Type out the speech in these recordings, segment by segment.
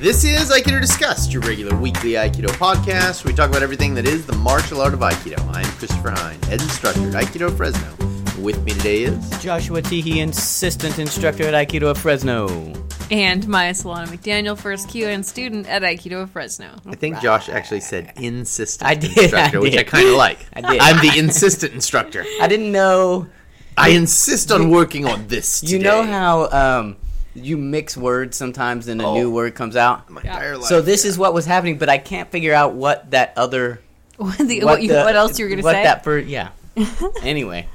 This is Aikido Discussed, your regular weekly Aikido podcast. Where we talk about everything that is the martial art of Aikido. I'm Christopher Hine, head instructor at Aikido Fresno. With me today is Joshua Teehee, assistant instructor at Aikido of Fresno. And Maya Solana McDaniel, first QN student at Aikido of Fresno. I think Josh actually said insistent I did, instructor, I which I kind of like. I did. I'm the insistent instructor. I didn't know. I insist on working on this. You know how um, you mix words sometimes and a Oh. new word comes out? my Yeah. entire life. So this is what was happening, but I can't figure out what that other. What, the, what, you, the- what else you were going to say. what that for? Yeah. anyway,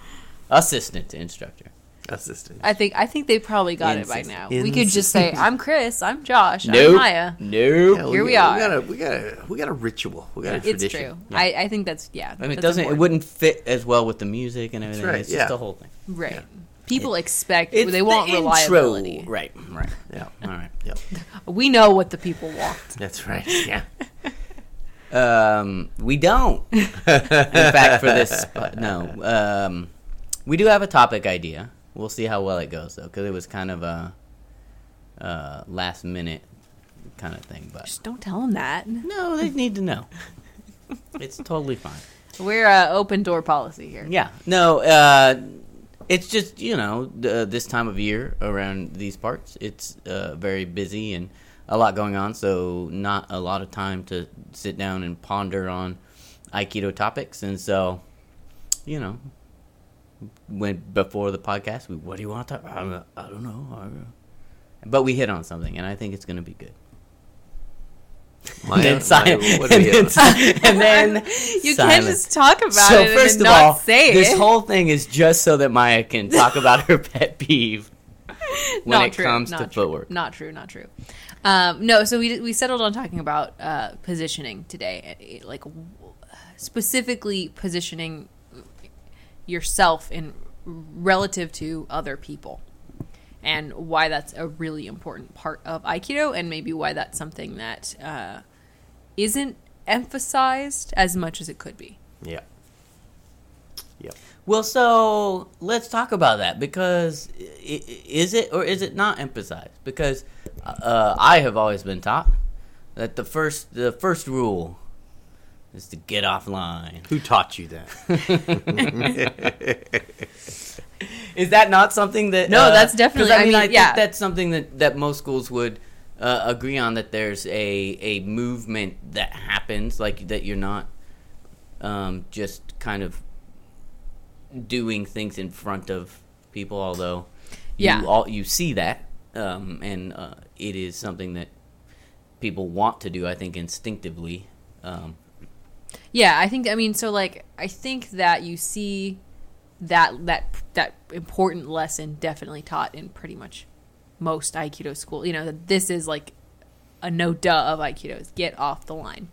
assistant instructor. assistant. I think I think they probably got it by Insist- now. We could just say, "I'm Chris. I'm Josh. I'm Nope. Maya." Nope. Yeah, Here we got- are. We got a we got a we got a ritual. We got a tradition. It's tradition. true. I, I think that's yeah. I mean, it doesn't. It wouldn't fit as well with the music and everything. right, It's yeah. just the whole thing. right. Yeah. People expect It's they want the reliability. Intro. Right. Right. Yeah. All right. Yep. We know what the people want. That's right. Yeah. Um, we don't. In fact, for this, no. Um, we do have a topic idea. We'll see how well it goes, though, because it was kind of a uh, last minute kind of thing. But Just don't tell them that. no, they need to know. It's totally fine. We're uh, open door policy here. Yeah. No. Uh, it's just you know th- this time of year around these parts, it's uh, very busy and a lot going on. So not a lot of time to sit down and ponder on Aikido topics, and so you know when before the podcast, we what do you want to talk? I don't know. But we hit on something, and I think it's going to be good. My, and then, my- si- what do we and then, and then You can't just talk about it. so first and of not all, say this it. whole thing is just so that Maya can talk about her pet peeve when Not it true, comes not to true, footwork. Not true, not true. Um, no, so we we settled on talking about uh, positioning today, like specifically positioning yourself in relative to other people, and why that's a really important part of Aikido, and maybe why that's something that uh, isn't emphasized as much as it could be. Yeah. Yep. Well, so let's talk about that because i- i- is it or is it not emphasized? Because uh, I have always been taught that the first the first rule is to get offline. Who taught you that? Is that not something that? No, uh, that's definitely- I I mean, mean, I think that's something that that most schools would uh, agree on. That there's a a movement that happens, like that you're not um, just kind of doing things in front of people. Although Yeah. you all you see that, um, and uh, it is something that people want to do. I think instinctively. Um, Yeah, I think I mean so like I think that you see that that that important lesson definitely taught in pretty much most aikido school. You know, that this is like a no duh of aikido is get off the line.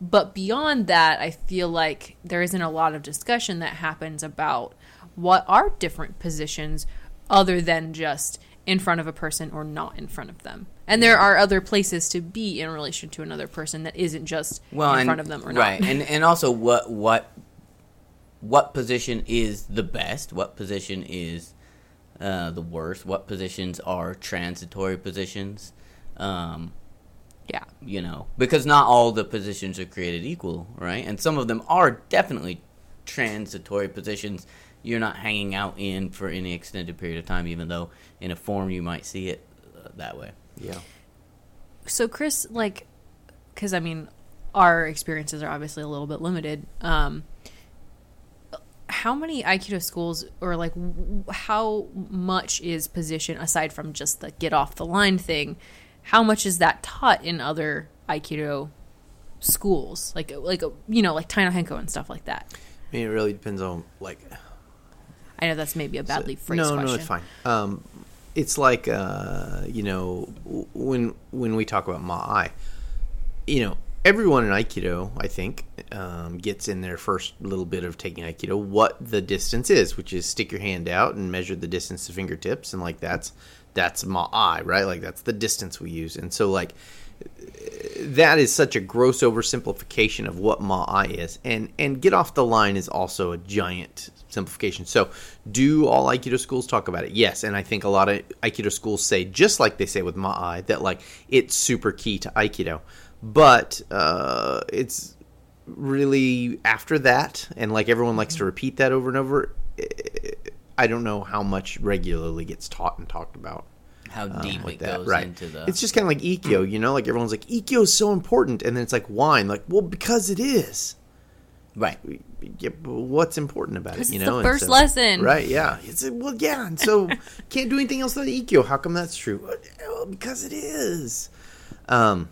But beyond that, I feel like there isn't a lot of discussion that happens about what are different positions other than just in front of a person or not in front of them. And there are other places to be in relation to another person that isn't just well, in and, front of them or not. right, and and also what what what position is the best? What position is uh, the worst? What positions are transitory positions? Um, Yeah. you know, because not all the positions are created equal, right? And some of them are definitely transitory positions. You're not hanging out in for any extended period of time, even though in a form you might see it uh, that way. yeah. So Chris, like, because I mean, our experiences are obviously a little bit limited. Um, how many Aikido schools, or like, w- how much is position aside from just the get off the line thing? How much is that taught in other Aikido schools, like, like you know, like Taino Henko and stuff like that? I mean, it really depends on like. I know that's maybe a badly phrased no, question. no, it's fine. Um, it's like uh, you know when when we talk about ma'ai, you know, everyone in Aikido, I think, um, gets in their first little bit of taking Aikido what the distance is, which is stick your hand out and measure the distance to fingertips, and like that's that's ma'ai, right? Like that's the distance we use, and so like that is such a gross oversimplification of what Ma'ai is, and and get off the line is also a giant simplification. So, do all Aikido schools talk about it? Yes, and I think a lot of Aikido schools say just like they say with Ma'ai that like it's super key to Aikido, but uh, it's really after that, and like everyone likes to repeat that over and over. eh, I don't know how much regularly gets taught and talked about How deep with it that, goes right? into the. It's just kind of like Ikkyo, you know, like everyone's like Ikkyo is so important, and then it's like wine, like well because it is. right. Yeah, what's important about it? You know, first lesson. right? Yeah, it's well, yeah, and so can't do anything else without Ikkyo. How come that's true? Well, because it is. Um,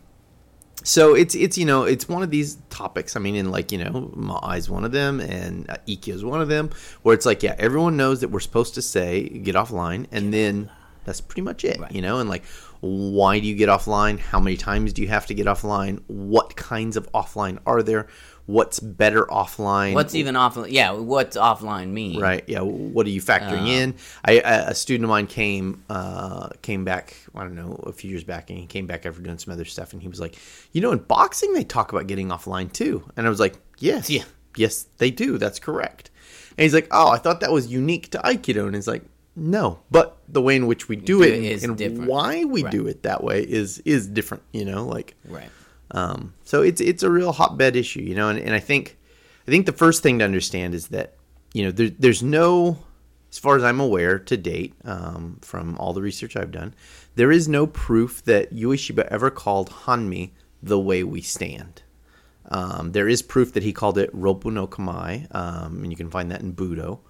so it's it's you know it's one of these topics. I mean, in like you know, Ma'ai is one of them, and uh, Ikkyo is one of them, where it's like yeah, everyone knows that we're supposed to say get offline, and then that's pretty much it. Right. You know, and like why do you get offline? How many times do you have to get offline? What kinds of offline are there? What's better offline? What's even offline? Yeah, what's offline mean? Right. Yeah. What are you factoring Uh. in? I a a student of mine came uh, came back. I don't know a few years back, and he came back after doing some other stuff, and he was like, you know, in boxing they talk about getting offline too, and I was like, yes, Yeah. yes, they do. That's correct. And he's like, oh, I thought that was unique to Aikido, and he's like. No, but the way in which we do Do it it is and different. why we Right. do it that way is is different, you know. Like, Right. Um, so it's it's a real hotbed issue, you know, and, and I think I think the first thing to understand is that you know there, there's no, as far as I'm aware to date, um, from all the research I've done, there is no proof that Ueshiba ever called Hanmi the way we stand. Um, there is proof that he called it Roppo no Kamae, um, and you can find that in Budo,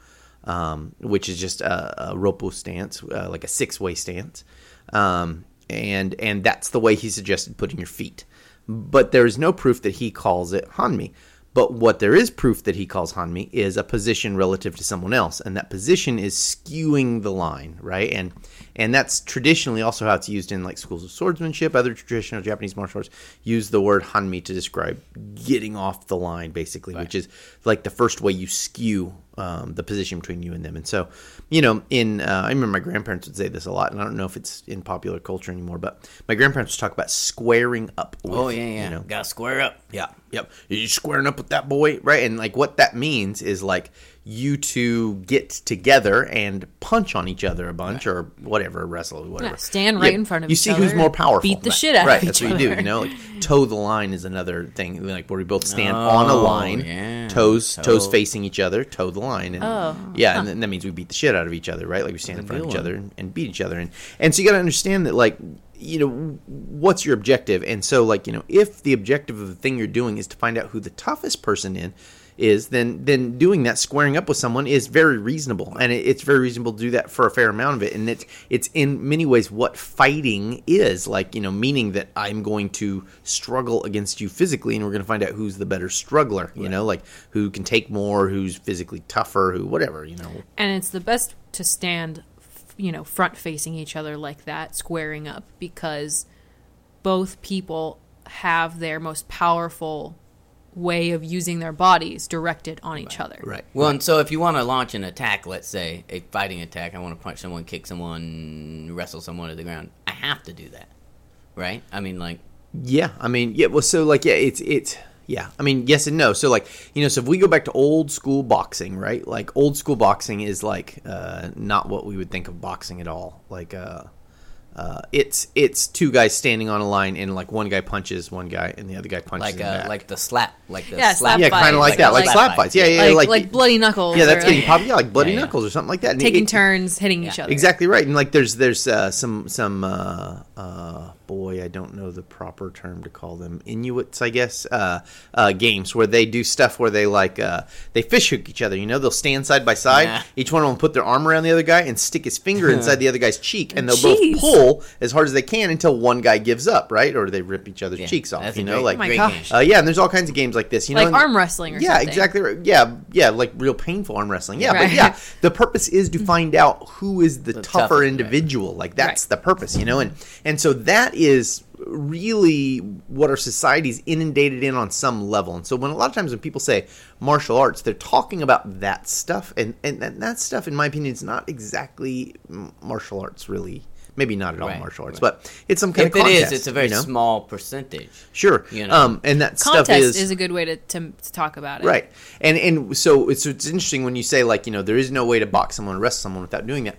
um, which is just a, a Ropu stance, uh, like a six way stance. Um, and and that's the way he suggested putting your feet. But there is no proof that he calls it Hanmi. But what there is proof that he calls Hanmi is a position relative to someone else, and that position is skewing the line, right? And and that's traditionally also how it's used in like schools of swordsmanship. Other traditional Japanese martial arts use the word Hanmi to describe getting off the line, basically, which is like the first way you skew um, the position between you and them. And so, you know, in uh, I remember my grandparents would say this a lot, and I don't know if it's in popular culture anymore, but my grandparents would talk about squaring up. With, Oh yeah, yeah. You know, Gotta square up. yeah, yep. You're squaring up with that boy, right? And like what that means is like you two get together and punch on each other a bunch or whatever, wrestle, whatever. Yeah, stand right in front of You each see who's more powerful. beat the Right, shit out of right, each that's what you do. other. You know, like toe the line is another thing, like where we both stand on a Oh, line, yeah. toes toes facing each other, toe the line, and Oh, yeah, and that means we beat the shit out of each other, right? Like we stand in front of each other and, and beat each other, and and so you got to understand that like you know what's your objective, and so like you know if the objective of the thing you're doing is to find out who the toughest person in is, then then doing that squaring up with someone is very reasonable, and it, it's very reasonable to do that for a fair amount of it, and it's it's in many ways what fighting is. Like, you know, meaning that I'm going to struggle against you physically, and we're going to find out who's the better struggler, you know, like who can take more, who's physically tougher, who whatever, you know. and it's the best to stand you know front facing each other like that squaring up because both people have their most powerful way of using their bodies directed on each other Right. Well, and so if you want to launch an attack, let's say a fighting attack, I want to punch someone, kick someone, wrestle someone to the ground. I have to do that, right? I mean, like, Yeah, I mean, yeah. Well, so like, yeah, it's it's yeah. I mean, yes and no. So like, you know, so if we go back to old school boxing, right? Like, old school boxing is like uh, not what we would think of boxing at all. Like, uh, uh, it's it's two guys standing on a line, and like one guy punches one guy, and the other guy punches like, him uh, back. like the slap, like the Yeah, slap. slap yeah, kind of like, like- that, like, like- slap fights. Yeah, yeah, like, like, like bloody knuckles yeah, that's getting like, popular. Yeah, like bloody Yeah, yeah. knuckles or something like that. And taking it- turns hitting each other Exactly right, and like there's there's uh, some some uh, uh, boy I don't know the proper term to call them Inuits I guess uh, uh, games where they do stuff where they like uh, they fish hook each other. You know they'll stand side by side. Yeah. Each one of them put their arm around the other guy and stick his finger inside the other guy's cheek, and they'll Jeez. both pull as hard as they can until one guy gives up, right? Or they rip each other's Yeah, cheeks off. that's You know, great- like Oh my gosh. uh, yeah, and there's all kinds of games like this. You know, like and- arm wrestling or yeah, something exactly right. Yeah, yeah, like real painful arm wrestling. Yeah, but yeah, the purpose is to find out who is the, The tougher toughest, right. individual. Like that's Right. the purpose, you know. And and so that is really what our society's inundated in on some level. And so when a lot of times when people say martial arts, they're talking about that stuff, and and, and that stuff, in my opinion, is not exactly martial arts really Maybe not at all Right, martial arts, right. but it's some kind if of it contest. is, it's a very you know? small percentage. Sure. you know. Um, and that Contest stuff is, is, a good way to, to, to talk about it. Right. And and so it's it's interesting when you say like, you know, there is no way to box someone, arrest someone without doing that.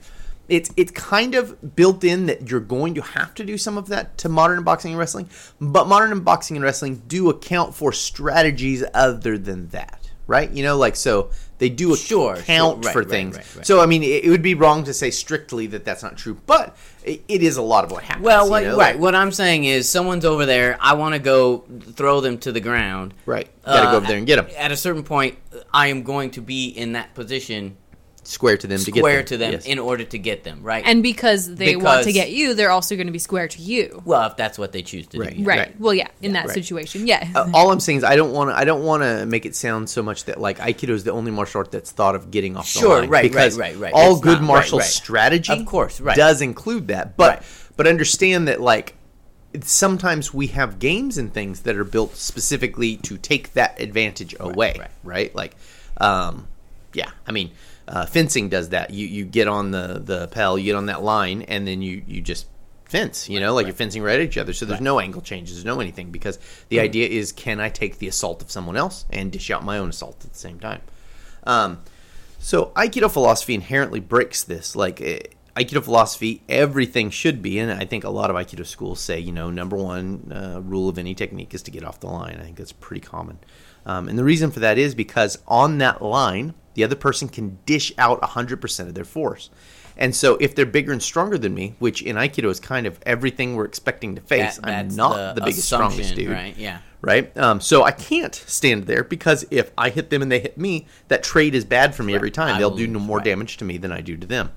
It's it's kind of built in that you're going to have to do some of that to modern boxing and wrestling, but modern boxing and wrestling do account for strategies other than that, right? You know, like so they do Sure, account sure, right, for right, things. right. So I mean, it, it would be wrong to say strictly that that's not true, but it, it is a lot of what happens. Well, you know? right. Like- What I'm saying is, someone's over there. I want to go throw them to the ground. right. Got to Uh, go over there and get them At a certain point, I am going to be in that position, square to them to get square them. to them, Yes. in order to get them. Right. And because they want to get you, they're also going to be square to you. well, if that's what they choose to Right. do. Right. Right. Well, yeah, in that right. situation, yeah. Uh, all I'm saying is I don't want to. I don't want to make it sound so much that like Aikido is the only martial art that's thought of getting off the Sure, line. right, because right, right, right. All It's good not- martial right, right. strategy, Of course, right. does include that. But Right. but understand that like sometimes we have games and things that are built specifically to take that advantage away. right. Right. Like, um, yeah. I mean, uh, fencing does that. You you get on the the pell, you get on that line, and then you you just fence. You know, like you're fencing right at each other. So there's no angle changes, there's no anything because the Mm-hmm. idea is can I take the assault of someone else and dish out my own assault at the same time. Um, so Aikido philosophy inherently breaks this. Like eh, Aikido philosophy, everything should be, and I think a lot of Aikido schools say, you know, number one uh, rule of any technique is to get off the line. I think that's pretty common. Um, and the reason for that is because on that line, the other person can dish out 100% of their force. And so if they're bigger and stronger than me, which in Aikido is kind of everything we're expecting to face, That- I'm not the, biggest, strongest dude Right. Yeah. right? Um, so I can't stand there because if I hit them and they hit me, that trade is bad for me every time. I They'll do no more right. damage to me than I do to them.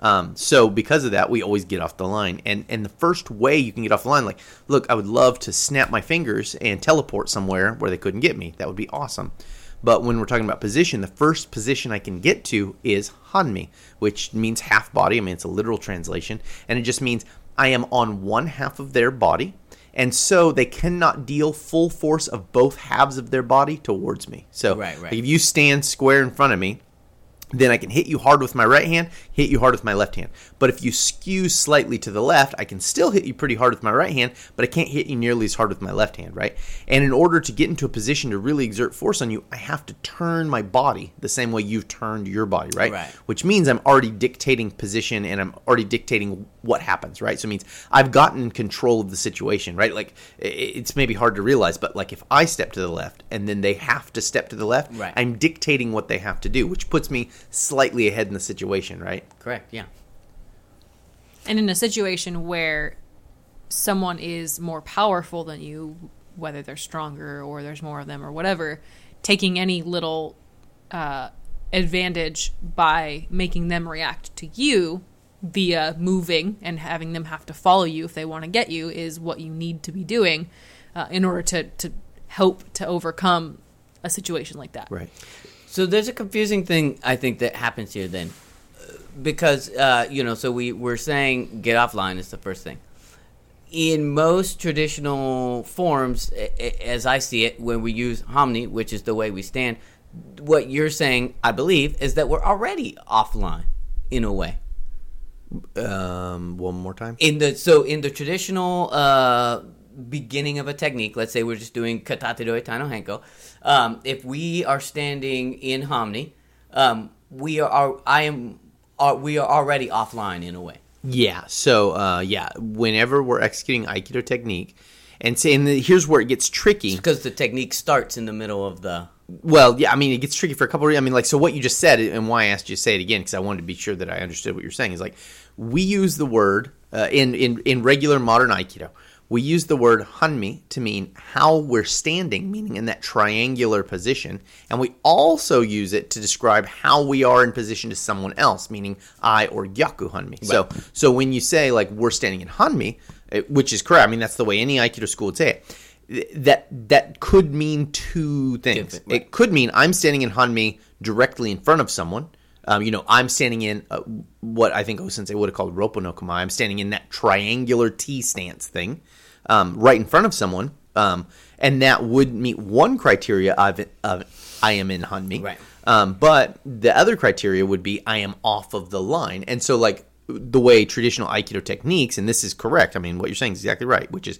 Um, so because of that, we always get off the line. And and the first way you can get off the line, like, look, I would love to snap my fingers and teleport somewhere where they couldn't get me. That would be awesome. But when we're talking about position, the first position I can get to is Hanmi, which means half body. I mean, it's a literal translation, and it just means I am on one half of their body, and so they cannot deal full force of both halves of their body towards me. So, Right, right. like, if you stand square in front of me, then I can hit you hard with my right hand, hit you hard with my left hand. But if you skew slightly to the left, I can still hit you pretty hard with my right hand, but I can't hit you nearly as hard with my left hand, right? And in order to get into a position to really exert force on you, I have to turn my body the same way you've turned your body, right? Right. Which means I'm already dictating position and I'm already dictating what happens, right? So it means I've gotten control of the situation, right? Like it's maybe hard to realize, but like if I step to the left and then they have to step to the left, Right. I'm dictating what they have to do, which puts me slightly ahead in the situation, right? Correct. Yeah. And in a situation where someone is more powerful than you, whether they're stronger or there's more of them or whatever, taking any little uh, advantage by making them react to you via moving and having them have to follow you if they want to get you is what you need to be doing uh, in order to, to help to overcome a situation like that. Right. So there's a confusing thing I think that happens here then, because uh, you know, so we we're saying get offline is the first thing. In most traditional forms, as I see it, when we use hanmi, which is the way we stand, what you're saying, I believe, is that we're already offline in a way. Um, one more time. In the so in the traditional uh, beginning of a technique, let's say we're just doing katate do taino henko. Um, if we are standing in hanmi, um, we are I am are, we are already offline in a way. Yeah. So, uh, yeah, whenever we're executing Aikido technique, and say, and the, here's where it gets tricky. because the technique starts in the middle of the Well, yeah, I mean, it gets tricky for a couple of reasons. I mean, like, so what you just said, and why I asked you to say it again, because I wanted to be sure that I understood what you're saying, is like, we use the word uh, in, in, in regular modern Aikido, we use the word hanmi to mean how we're standing, meaning in that triangular position. And we also use it to describe how we are in position to someone else, meaning I or gyaku hanmi. So, so when you say, like, we're standing in hanmi, which is correct, I mean, that's the way any Aikido school would say it that that could mean two things. Right. It could mean I'm standing in Hanmi directly in front of someone. Um, you know, I'm standing in uh, what I think Osensei would have called Roppo no Kamae. I'm standing in that triangular T stance thing, um, right in front of someone, um, and that would meet one criteria of, of I am in Hanmi. Right. Um, but the other criteria would be I am off of the line, and so like the way traditional aikido techniques and this is correct i mean what you're saying is exactly right which is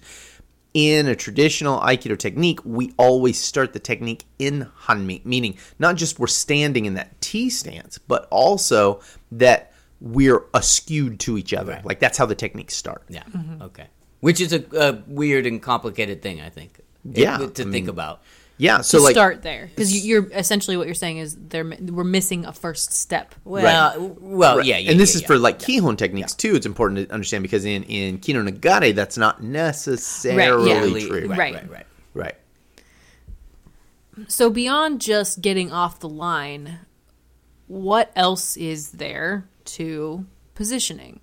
in a traditional aikido technique we always start the technique in hanmi meaning not just we're standing in that t stance but also that we're askewed to each other Right. like that's how the techniques start Yeah. Okay. Which is a, a weird and complicated thing, I think. It- Yeah, to I think mean, about. yeah so to like start there because you're essentially what you're saying is they're we're missing a first step. Well, well, Right. yeah, yeah. and this yeah, is yeah. for like kihon techniques too. It's important to understand because in in Ki no Nagare, that's not necessarily yeah. True. Right, Right. right, right. Right. So beyond just getting off the line, what else is there to positioning?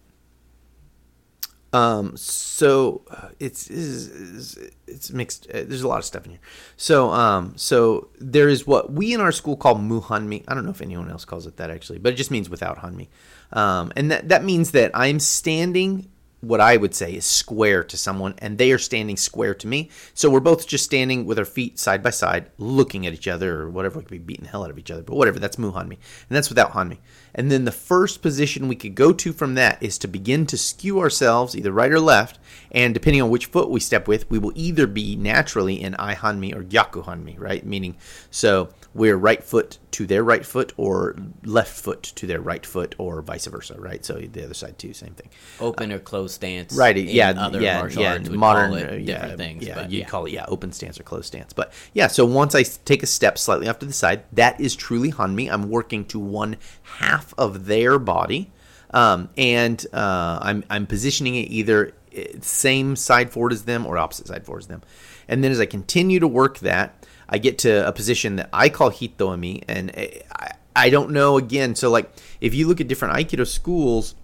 Um. So uh, it's it's, it's mixed. Uh, there's a lot of stuff in here. So um. So there is what we in our school call muhanmi. I don't know if anyone else calls it that actually, but it just means without hanmi. Um. And that that means that I'm standing. What I would say is square to someone, and they are standing square to me. So we're both just standing with our feet side by side, looking at each other, or whatever. We could be beating the hell out of each other, but whatever. That's Muhanmi. and that's without hanmi. And then the first position we could go to from that is to begin to skew ourselves either right or left, and depending on which foot we step with, we will either be naturally in ai hanmi or gyaku hanmi, right? Meaning, so we're right foot to their right foot, or left foot to their right foot, or vice versa, right? So the other side too, same thing. Open or closed stance. Right. Yeah. Other yeah. martial yeah. arts modern. uh, different yeah. things. Yeah. but You yeah. call it yeah open stance or closed stance. But yeah. So once I take a step slightly off to the side, that is truly hanmi. I'm working to one half of their body, um, and uh, I'm I'm positioning it either uh, same side forward as them or opposite side forward as them. And then as I continue to work that, I get to a position that I call hito hitoami, and I, I don't know again. So like if you look at different aikido schools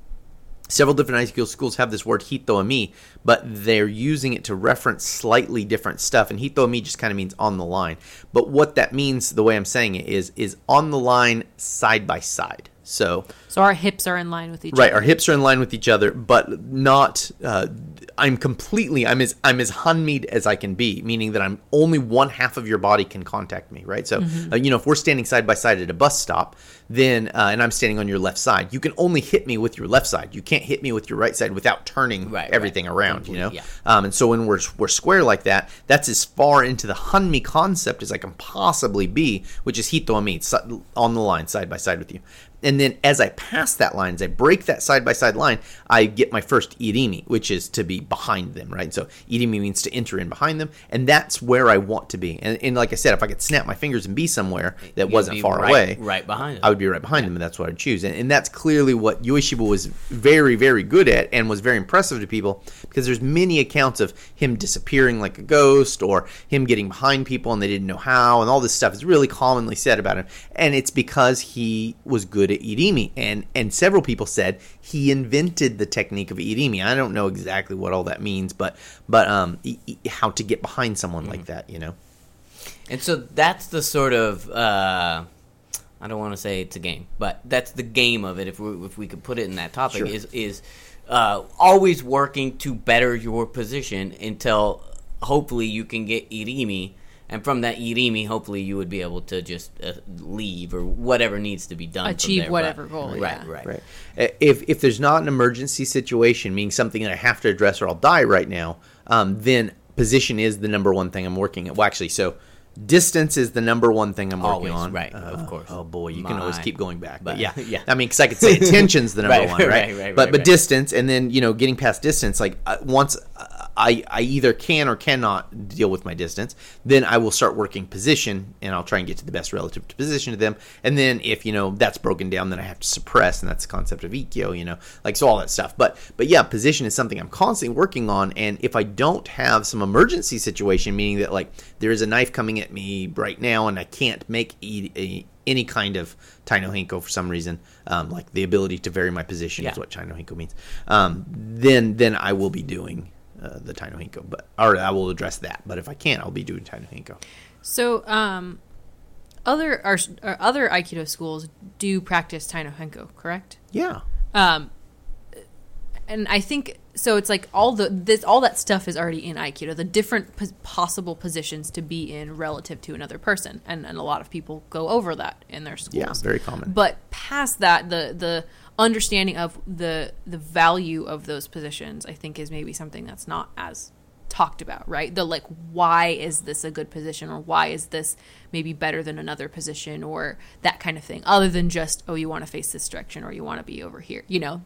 several different Aikido schools have this word hitoami, but they're using it to reference slightly different stuff. And hitoami just kind of means on the line. But what that means, the way I'm saying it, is is on the line side by side. So So our hips are in line with each right, other. our hips are in line with each other, but not. Uh, I'm completely. I'm as I'm as hanmied as I can be, meaning that I'm only one half of your body can contact me. Right. So uh, you know, if we're standing side by side at a bus stop, then uh, and I'm standing on your left side, you can only hit me with your left side. You can't hit me with your right side without turning Right, everything right. around. You know. Yeah. Um, and so when we're we're square like that, that's as far into the hanmi concept as I can possibly be, which is hitoami, si- on the line, side by side with you. And then as I pass that line, as I break that side by side line, I get my first irimi, which is to be behind them, right? So irimi means to enter in behind them, and that's where I want to be. And, and like I said, if I could snap my fingers and be somewhere that You'd wasn't far right- away, right behind them. I would be right behind them, and that's what I'd choose. And, and that's clearly what Ueshiba was very, very good at, and was very impressive to people because there's many accounts of him disappearing like a ghost, or him getting behind people and they didn't know how, and all this stuff is really commonly said about him. And it's because he was good at irimi, and and several people said he invented the technique of irimi. I don't know exactly what all that means, but but um, how to get behind someone like that, you know. And so that's the sort of uh, I don't want to say it's a game, but that's the game of it. If we if we could put it in that topic, Sure. is is uh, always working to better your position until hopefully you can get irimi, and from that irimi, hopefully you would be able to just uh, leave or whatever needs to be done. from Achieve there. whatever But- goal, Right, yeah. right, Right. Uh, If if there's not an emergency situation, meaning something that I have to address or I'll die right now, um, then position is the number one thing I'm working at. Well, actually, so distance is the number one thing I'm working on. right, of course. Oh boy, you can always keep going back. But, but- yeah, yeah. I mean, because I could say attention's the number Right, one, right? right, right, but right, but right. distance, and then you know, getting past distance, like uh, once. I, I either can or cannot deal with my distance, then I will start working position and I'll try and get to the best relative to position to them. And then if, you know, that's broken down, then I have to suppress and that's the concept of Ikkyo, you know, like so all that stuff. But but yeah, position is something I'm constantly working on. And if I don't have some emergency situation, meaning that like there is a knife coming at me right now and I can't make e- a, any kind of Taino Henko for some reason, um, like the ability to vary my position is what Taino Henko means. Um, then then I will be doing uh, the Taino Henko, but or I will address that. But if I can't, I'll be doing Taino Henko. So, um, other our, our other Aikido schools do practice Taino Henko, correct? Yeah, Um, and I think so. It's like all the this all that stuff is already in Aikido. The different pos- possible positions to be in relative to another person, and and a lot of people go over that in their schools. yeah, very common. But past that, the the understanding of the the value of those positions, I think, is maybe something that's not as talked about, right? The like, why is this a good position, or why is this maybe better than another position, or that kind of thing, other than just oh, you want to face this direction, or you want to be over here, you know?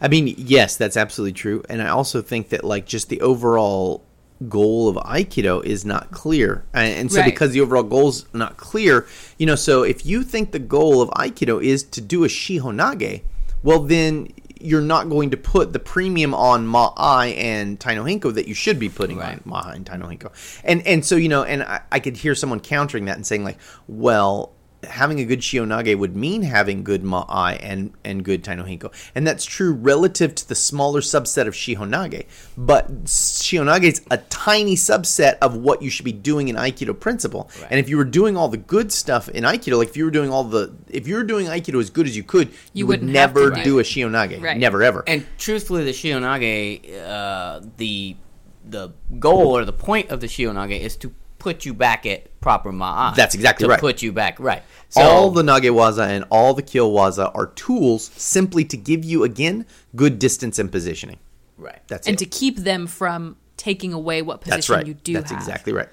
I mean, yes, that's absolutely true, and I also think that like just the overall goal of aikido is not clear and, and so Right. because the overall goal is not clear you know so if you think the goal of aikido is to do a shihonage well then you're not going to put the premium on ma'ai and tainohenko that you should be putting Right. on ma'ai and tainohenko and and so you know and I, I could hear someone countering that and saying like well having a good shihonage would mean having good ma'ai and and good tainohenko and that's true relative to the smaller subset of shihonage but shihonage is a tiny subset of what you should be doing in aikido principle. Right. and if you were doing all the good stuff in aikido like if you were doing all the if you were doing aikido as good as you could you, would wouldn't have to never do do a shihonage. Right. never ever. And truthfully, the shihonage, uh, the the goal or the point of the shihonage is to put you back at proper ma'a. That's exactly right to right. Put you back right. So, all the nagewaza and all the kyowaza are tools simply to give you again good distance and positioning right. that's and it to keep them from taking away what position that's right you do that's have. exactly right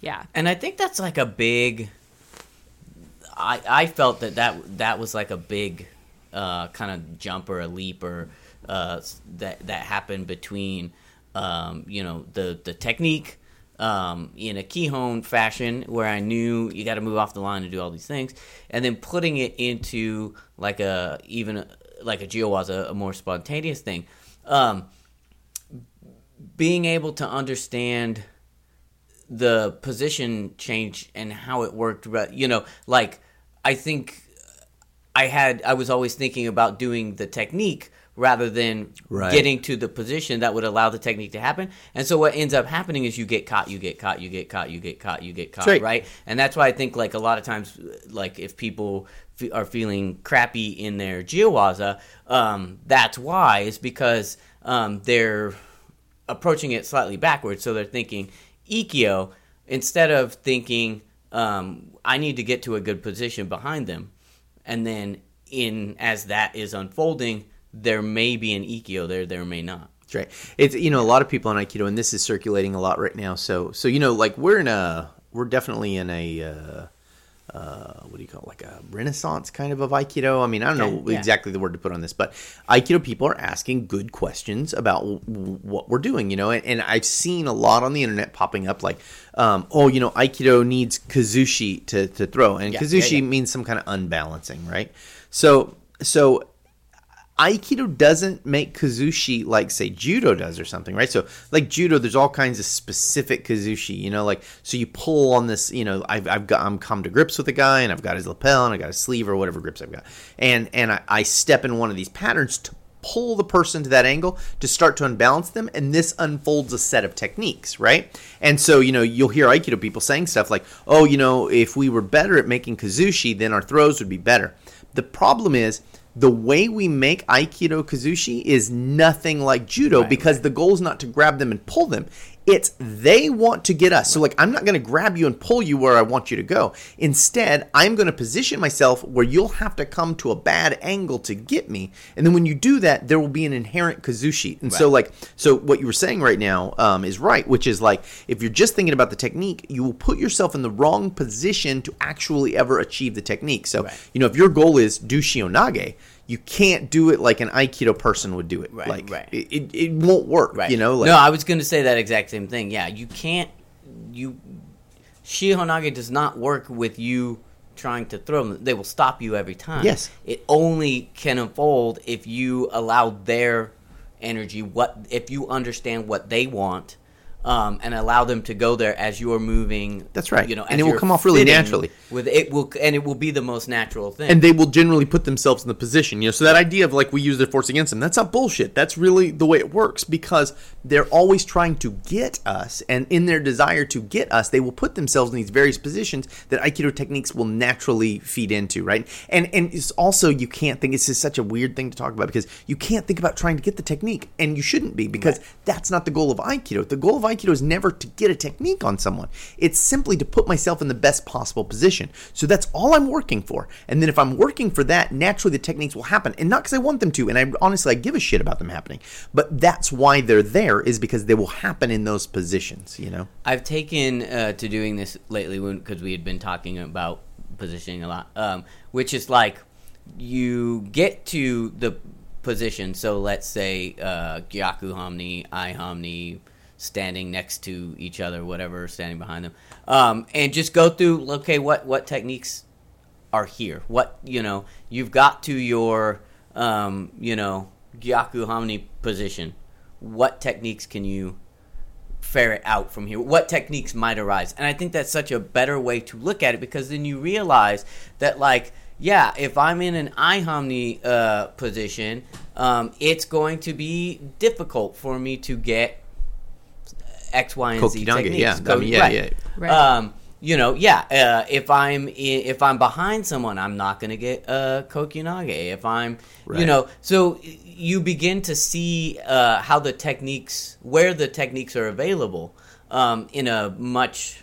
Yeah. And I think that's like a big. I I felt that that that was like a big, uh, kind of jump or a leap or uh, that that happened between, um, you know, the the technique. Um, in a kihon fashion, where I knew you got to move off the line to do all these things, and then putting it into like a even a, like a jiyuwaza, a more spontaneous thing. Um, being able to understand the position change and how it worked you know like i think i had i was always thinking about doing the technique rather than Right. getting to the position that would allow the technique to happen and so what ends up happening is you get caught you get caught you get caught you get caught you get caught right. right and that's why i think like a lot of times like if people fe- are feeling crappy in their jiwaza um, that's why is because um, they're approaching it slightly backwards. So they're thinking Ikkyo instead of thinking um, I need to get to a good position behind them, and then in as that is unfolding, there may be an Ikkyo there, there may not. That's right. It's you know a lot of people in Aikido, and this is circulating a lot right now. So so you know like we're in a we're definitely in a uh, uh, what do you call it? like a renaissance kind of of Aikido. I mean I don't know yeah. exactly the word to put on this, but Aikido people are asking good questions about w- w- what we're doing. You know, and, and I've seen a lot on the internet popping up like, um, oh you know Aikido needs kazushi to to throw, and Yeah, kazushi means some kind of unbalancing, right? So so Aikido doesn't make kazushi like say judo does or something, right? So like judo, there's all kinds of specific kazushi, you know, like so you pull on this, you know, I've, I've got I'm come to grips with a guy and I've got his lapel and I got his sleeve or whatever grips I've got, and and I, I step in one of these patterns to pull the person to that angle to start to unbalance them, and this unfolds a set of techniques, right? And so you know you'll hear Aikido people saying stuff like, oh, you know, if we were better at making kazushi, then our throws would be better. The problem is the way we make Aikido Kazushi is nothing like Judo Right, because the goal is not to grab them and pull them. It's they want to get us. So, like, I'm not going to grab you and pull you where I want you to go. Instead, I'm going to position myself where you'll have to come to a bad angle to get me. And then when you do that, there will be an inherent Kazushi. And so, like, so what you were saying right now um, is right, which is like, if you're just thinking about the technique, you will put yourself in the wrong position to actually ever achieve the technique. So, Right. you know, if your goal is do shihonage, you can't do it like an aikido person would do it. Right, like right. It, it, it won't work. Right. You know. Like, no, I was going to say that exact same thing. Yeah, you can't. You Shihonage does not work with you trying to throw them. They will stop you every time. Yes. It only can unfold if you allow their energy. What if you understand what they want? Um, and allow them to go there as you're moving. That's right. You know, And it will come off really naturally. With it will, and it will be the most natural thing. and they will generally put themselves in the position. You know, so that idea of like we use their force against them, that's not bullshit. That's really the way it works because they're always trying to get us, and in their desire to get us, they will put themselves in these various positions that Aikido techniques will naturally feed into, right? And and it's also you can't think it's just such a weird thing to talk about because you can't think about trying to get the technique, and you shouldn't be because that's not the goal of Aikido. The goal of Aikido is never to get a technique on someone. It's simply to put myself in the best possible position. So that's all I'm working for. And then if I'm working for that, naturally the techniques will happen. And not because I want them to. And I honestly I give a shit about them happening. But that's why they're there is because they will happen in those positions. You know. I've taken uh, to doing this lately because we had been talking about positioning a lot, um, which is like you get to the position. So let's say uh, Gyaku Hanmi, Ai Hanmi, standing next to each other, whatever, standing behind them, um, and just go through. Okay, what what techniques are here? What you know, you've got to your um, you know Gyaku Hanmi position. What techniques can you ferret out from here? What techniques might arise? And I think that's such a better way to look at it because then you realize that like yeah, if I'm in an ai hanmi uh, position, um, it's going to be difficult for me to get X, Y, and Z Kokyunage, techniques. yeah. I mean, yeah, right. yeah. Right. Um, you know, yeah. Uh, if I'm if I'm behind someone, I'm not going to get a uh, Kokyunage. If I'm, you know, so you begin to see uh, how the techniques, where the techniques are available, um, in a much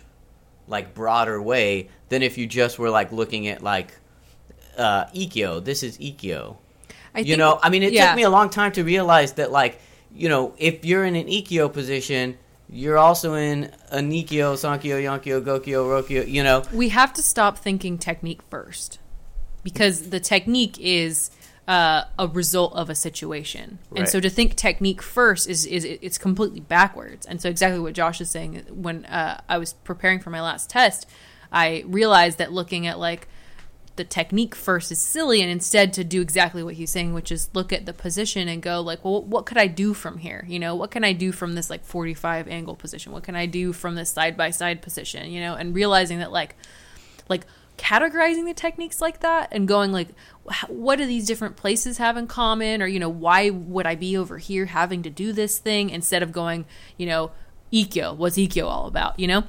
like broader way than if you just were like looking at like uh, Ikkyo. This is Ikkyo. I You think- know, I mean, it yeah. took me a long time to realize that, like, you know, if you're in an Ikkyo position, you're also in a Nikkyo, Sankyo, Yonkyo, Gokyo, Rokkyo, you know. we have to stop thinking technique first because the technique is uh, a result of a situation. And so to think technique first is, is it's completely backwards. And so exactly what josh is saying when uh, i was preparing for my last test i realized that looking at like the technique first is silly and instead to do exactly what he's saying which is look at the position and go like well what could i do from here? You know what can i do from this like 45 angle position? What can i do from this side by side position? You know and realizing that like like categorizing the techniques like that and going like what do these different places have in common? Or you know why would i be over here having to do this thing? Instead of going you know ikkyo what's ikkyo all about? You know?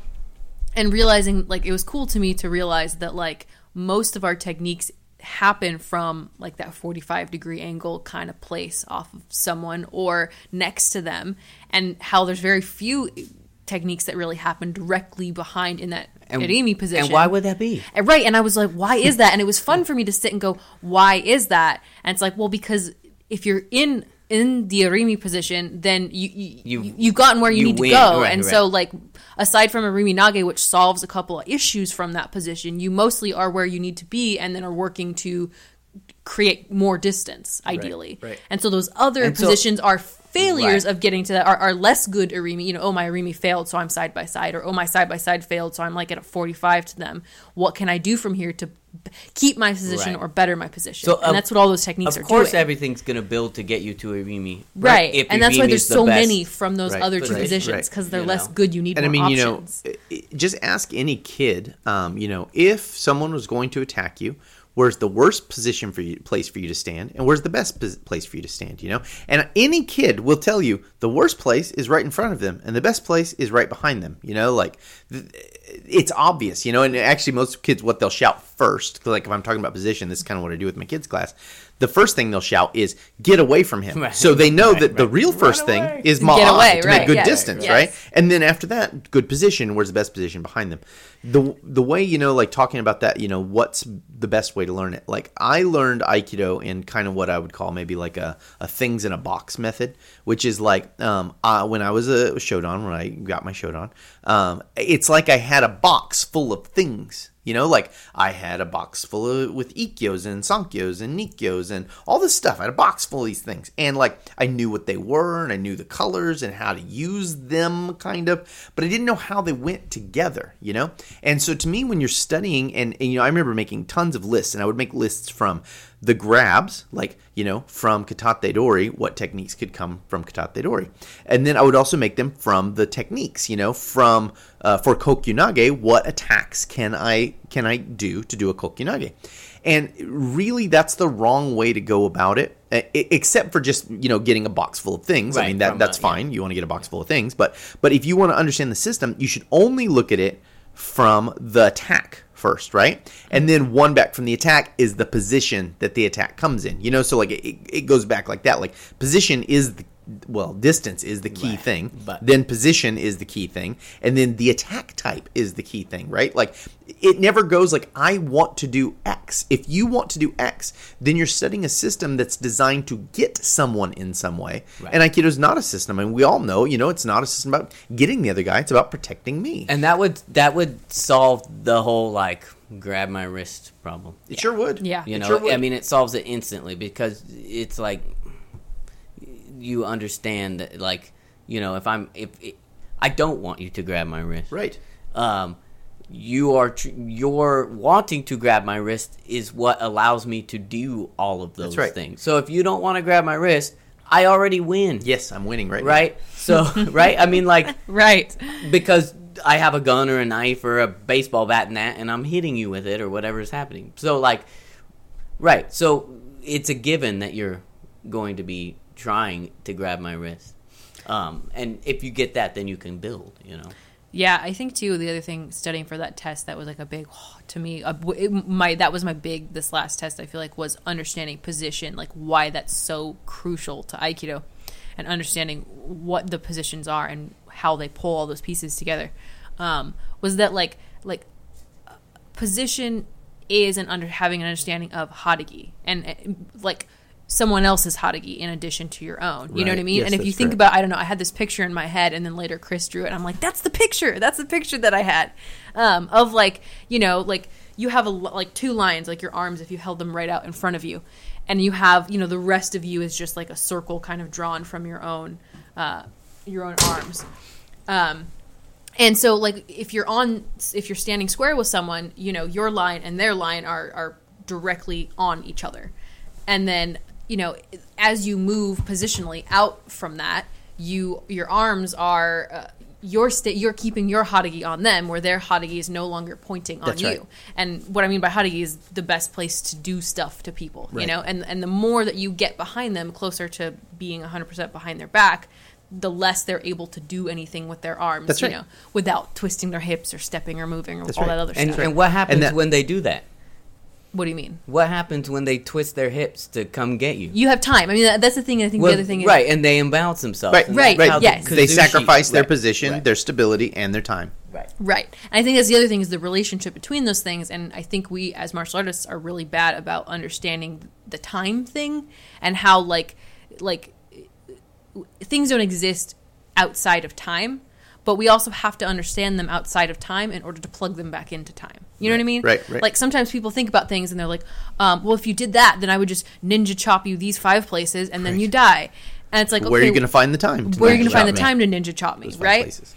And realizing like it was cool to me to realize that like most of our techniques happen from like that 45 degree angle kind of place off of someone or next to them and how there's very few techniques that really happen directly behind in that And, irimi position. And why would that be? and right and i was like why is that? And it was fun for me to sit and go why is that? And it's like well because if you're in in the irimi position then you you, You- you you've gotten where you, you need win. to go Right, and right. so like aside from irimi nage which solves a couple of issues from that position you mostly are where you need to be and then are working to create more distance ideally right. and so those other And so- positions are failures Right. of getting to that are, are less good irimi you know oh my irimi failed so i'm side by side or oh my side by side failed so i'm like at a 45 to them what can i do from here to b- keep my position Right. or better my position So, and of- that's what all those techniques are Of course, doing everything's going to build to get you to Irimi. right, If and that's why there's the so best. many from those Right. other two Right, positions right. because they're You less know. good you need And I mean, you know, options i- i- just ask any kid. Um, you know, if someone was going to attack you, where's the worst position for you, place for you to stand, and where's the best place for you to stand? You know, and any kid will tell you the worst place is right in front of them, and the best place is right behind them. You know, like th- it's obvious. You know, and actually, most kids what they'll shout first, like if I'm talking about position, this is kind of what I do with my kids' class. The first thing they'll shout is "Get away from him," Right. so they know Right, that the real first thing is Get away, to right, make good yes, distance, yes. right? And then after that, good position. Where's the best position behind them? The the way you know, like talking about that, you know, what's the best way to learn it? Like I learned Aikido in kind of what I would call maybe like a, a things in a box method, which is like um, uh, when I was a Shodan, when I got my Shodan, um, it's like I had a box full of things. You know, like I had a box full of with ikkyos and sankyos and nikkyos and all this stuff. I had a box full of these things, and like I knew what they were and I knew the colors and how to use them, kind of, but I didn't know how they went together. You know, and so to me, when you're studying, and, and you know, I remember making tons of lists, and I would make lists from the grabs, like you know, from katate dori, what techniques could come from katate dori, and then I would also make them from the techniques, you know, from uh, for kokyunage, what attacks can I can I do to do a kokyunage, and really that's the wrong way to go about it, except for just you know getting a box full of things. I mean that that's a- yeah. fine. You want to get a box full of things, but but if you want to understand the system, you should only look at it from the attack first, right? And then one back from the attack is the position that the attack comes in. You know, so like it, it goes back like that. Like position is the, well, distance is the key Right, thing. but- then position is the key thing, and then the attack type is the key thing, right? Like it never goes like I want to do X. If you want to do X, then you're studying a system that's designed to get someone in some way. Right. And Aikido's not a system, I and we all know, you know, it's not a system about getting the other guy. It's about protecting me. And that would that would solve the whole like grab my wrist problem. it sure would. Yeah. You It know, sure would. I mean, it solves it instantly because it's like you understand that, like, you know, if I'm if I don't want you to grab my wrist, right. um, you are tr- your wanting to grab my wrist is what allows me to do all of those right. things. So if you don't want to grab my wrist, I already win. Yes, I'm winning right. now. Right. So right. I mean, like Right. because I have a gun or a knife or a baseball bat and that, and I'm hitting you with it or whatever is happening. So like, right. So it's a given that you're going to be trying to grab my wrist. Um, and if you get that, then you can build. You know. Yeah, I think too. The other thing, studying for that test, that was like a big to me. It, my that was my big this last test. I feel like was understanding position, like why that's so crucial to Aikido, and understanding what the positions are and how they pull all those pieces together. Um, was that like like uh, position is an under having an understanding of Hadagi and uh, like someone else's Hadagi in addition to your own. You know what I mean? Yes, and if you think correct. about, I don't know, I had this picture in my head, and then later Chris drew it. And I'm like, that's the picture. That's the picture that I had um, of like, you know, like you have a like two lines, like your arms, if you held them right out in front of you, and you have, you know, the rest of you is just like a circle kind of drawn from your own, uh, your own arms. Um, and so like if you're on if you're standing square with someone you know your line and their line are are directly on each other and then you know as you move positionally out from that you your arms are uh, you're sta- you're keeping your hadagi on them where their hadagi is no longer pointing on That's you right. and what i mean by hadagi is the best place to do stuff to people you know and and the more that you get behind them closer to being 100% behind their back the less they're able to do anything with their arms That's you right. know without twisting their hips or stepping or moving or That's all right. that other And stuff and what happens that- when they do that? What do you mean What happens when they twist their hips to come get you? you have time i mean that's the thing i think Well, the other thing is right, and they imbalance themselves. Right, and Right, that's how the yes. They sacrifice their right, position, right, their stability, and their time. right. Right. And I think that's the other thing is the relationship between those things. And I think we as martial artists are really bad about understanding the time thing and how like like things don't exist outside of time, but we also have to understand them outside of time in order to plug them back into time. You know what I mean? Right, right. Like sometimes people think about things and they're like, um, well, if you did that, then I would just ninja chop you these five places and then you die. And it's like, Where are you going to find the time? To where are you going to find the me? time to ninja chop me, right? places.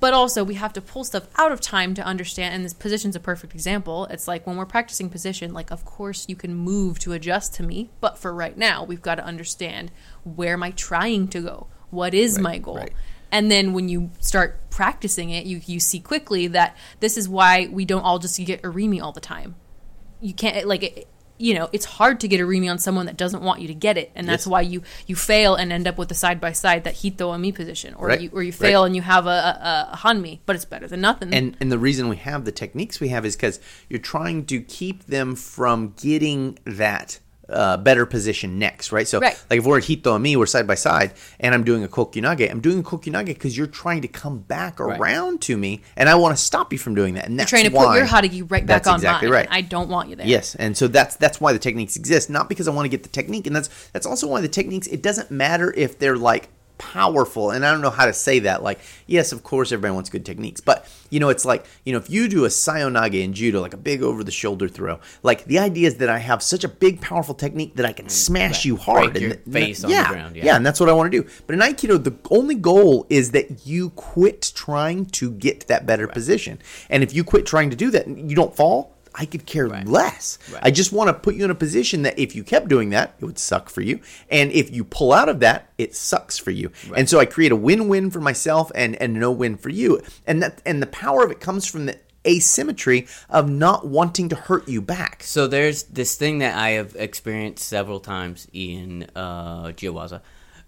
but also we have to pull stuff out of time to understand and this position's a perfect example it's like when we're practicing position like of course you can move to adjust to me but for right now we've got to understand where am i trying to go what is Right, my goal right. And then when you start practicing it you, you see quickly that this is why we don't all just get irimi all the time. You can't like it, you know it's hard to get irimi on someone that doesn't want you to get it. And that's Yes. why you you fail and end up with the side by side that hito ami position. Or Right, you or you right. fail and you have a, a, a hanmi but it's better than nothing. And and the reason we have the techniques we have is because you're trying to keep them from getting that uh, better position next, right? So, Right. like if we're at Hito and me, we're side by side, and I'm doing a kokyunage. I'm doing a kokyunage because you're trying to come back Right. around to me, and I want to stop you from doing that. And you're trying to put your hadagi right back on exactly mine right. i don't want you there Yes, and so that's that's why the techniques exist, not because I want to get the technique, and that's that's also why the techniques. It doesn't matter if they're like powerful, and I don't know how to say that. Like, yes, of course, everybody wants good techniques, but you know, it's like you know, if you do a seoi nage in judo, like a big over the shoulder throw, like the idea is that I have such a big, powerful technique that I can mm, smash right. you hard, Break and face on the yeah, ground, yeah. yeah, and that's what I want to do. But in Aikido, the only goal is that you quit trying to get that better position. And if you quit trying to do that, you don't fall. I could care Right. less. Right. I just want to put you in a position that if you kept doing that, it would suck for you. And if you pull out of that, it sucks for you. And so I create a win-win for myself and and no win for you. And that and the power of it comes from the asymmetry of not wanting to hurt you back. So there's this thing that I have experienced several times in uh, Jiyuwaza,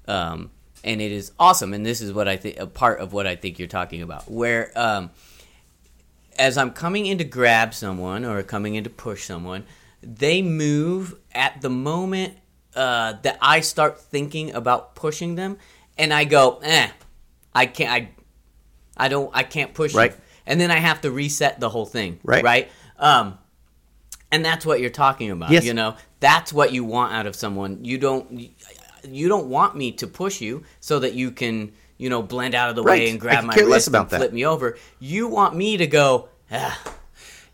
um, and it is awesome. And this is what I think a part of what I think you're talking about, where um, as I'm coming in to grab someone or coming in to push someone, they move at the moment uh, that I start thinking about pushing them, and I go, eh, I can't, I, I don't, I can't push you. Right. and then I have to reset the whole thing, Right. Right. Um, and that's what you're talking about. Yes. You know, that's what you want out of someone. You don't, you don't want me to push you so that you can, you know, blend out of the Right. way and grab my wrist less and that. flip me over. You want me to go. Ah,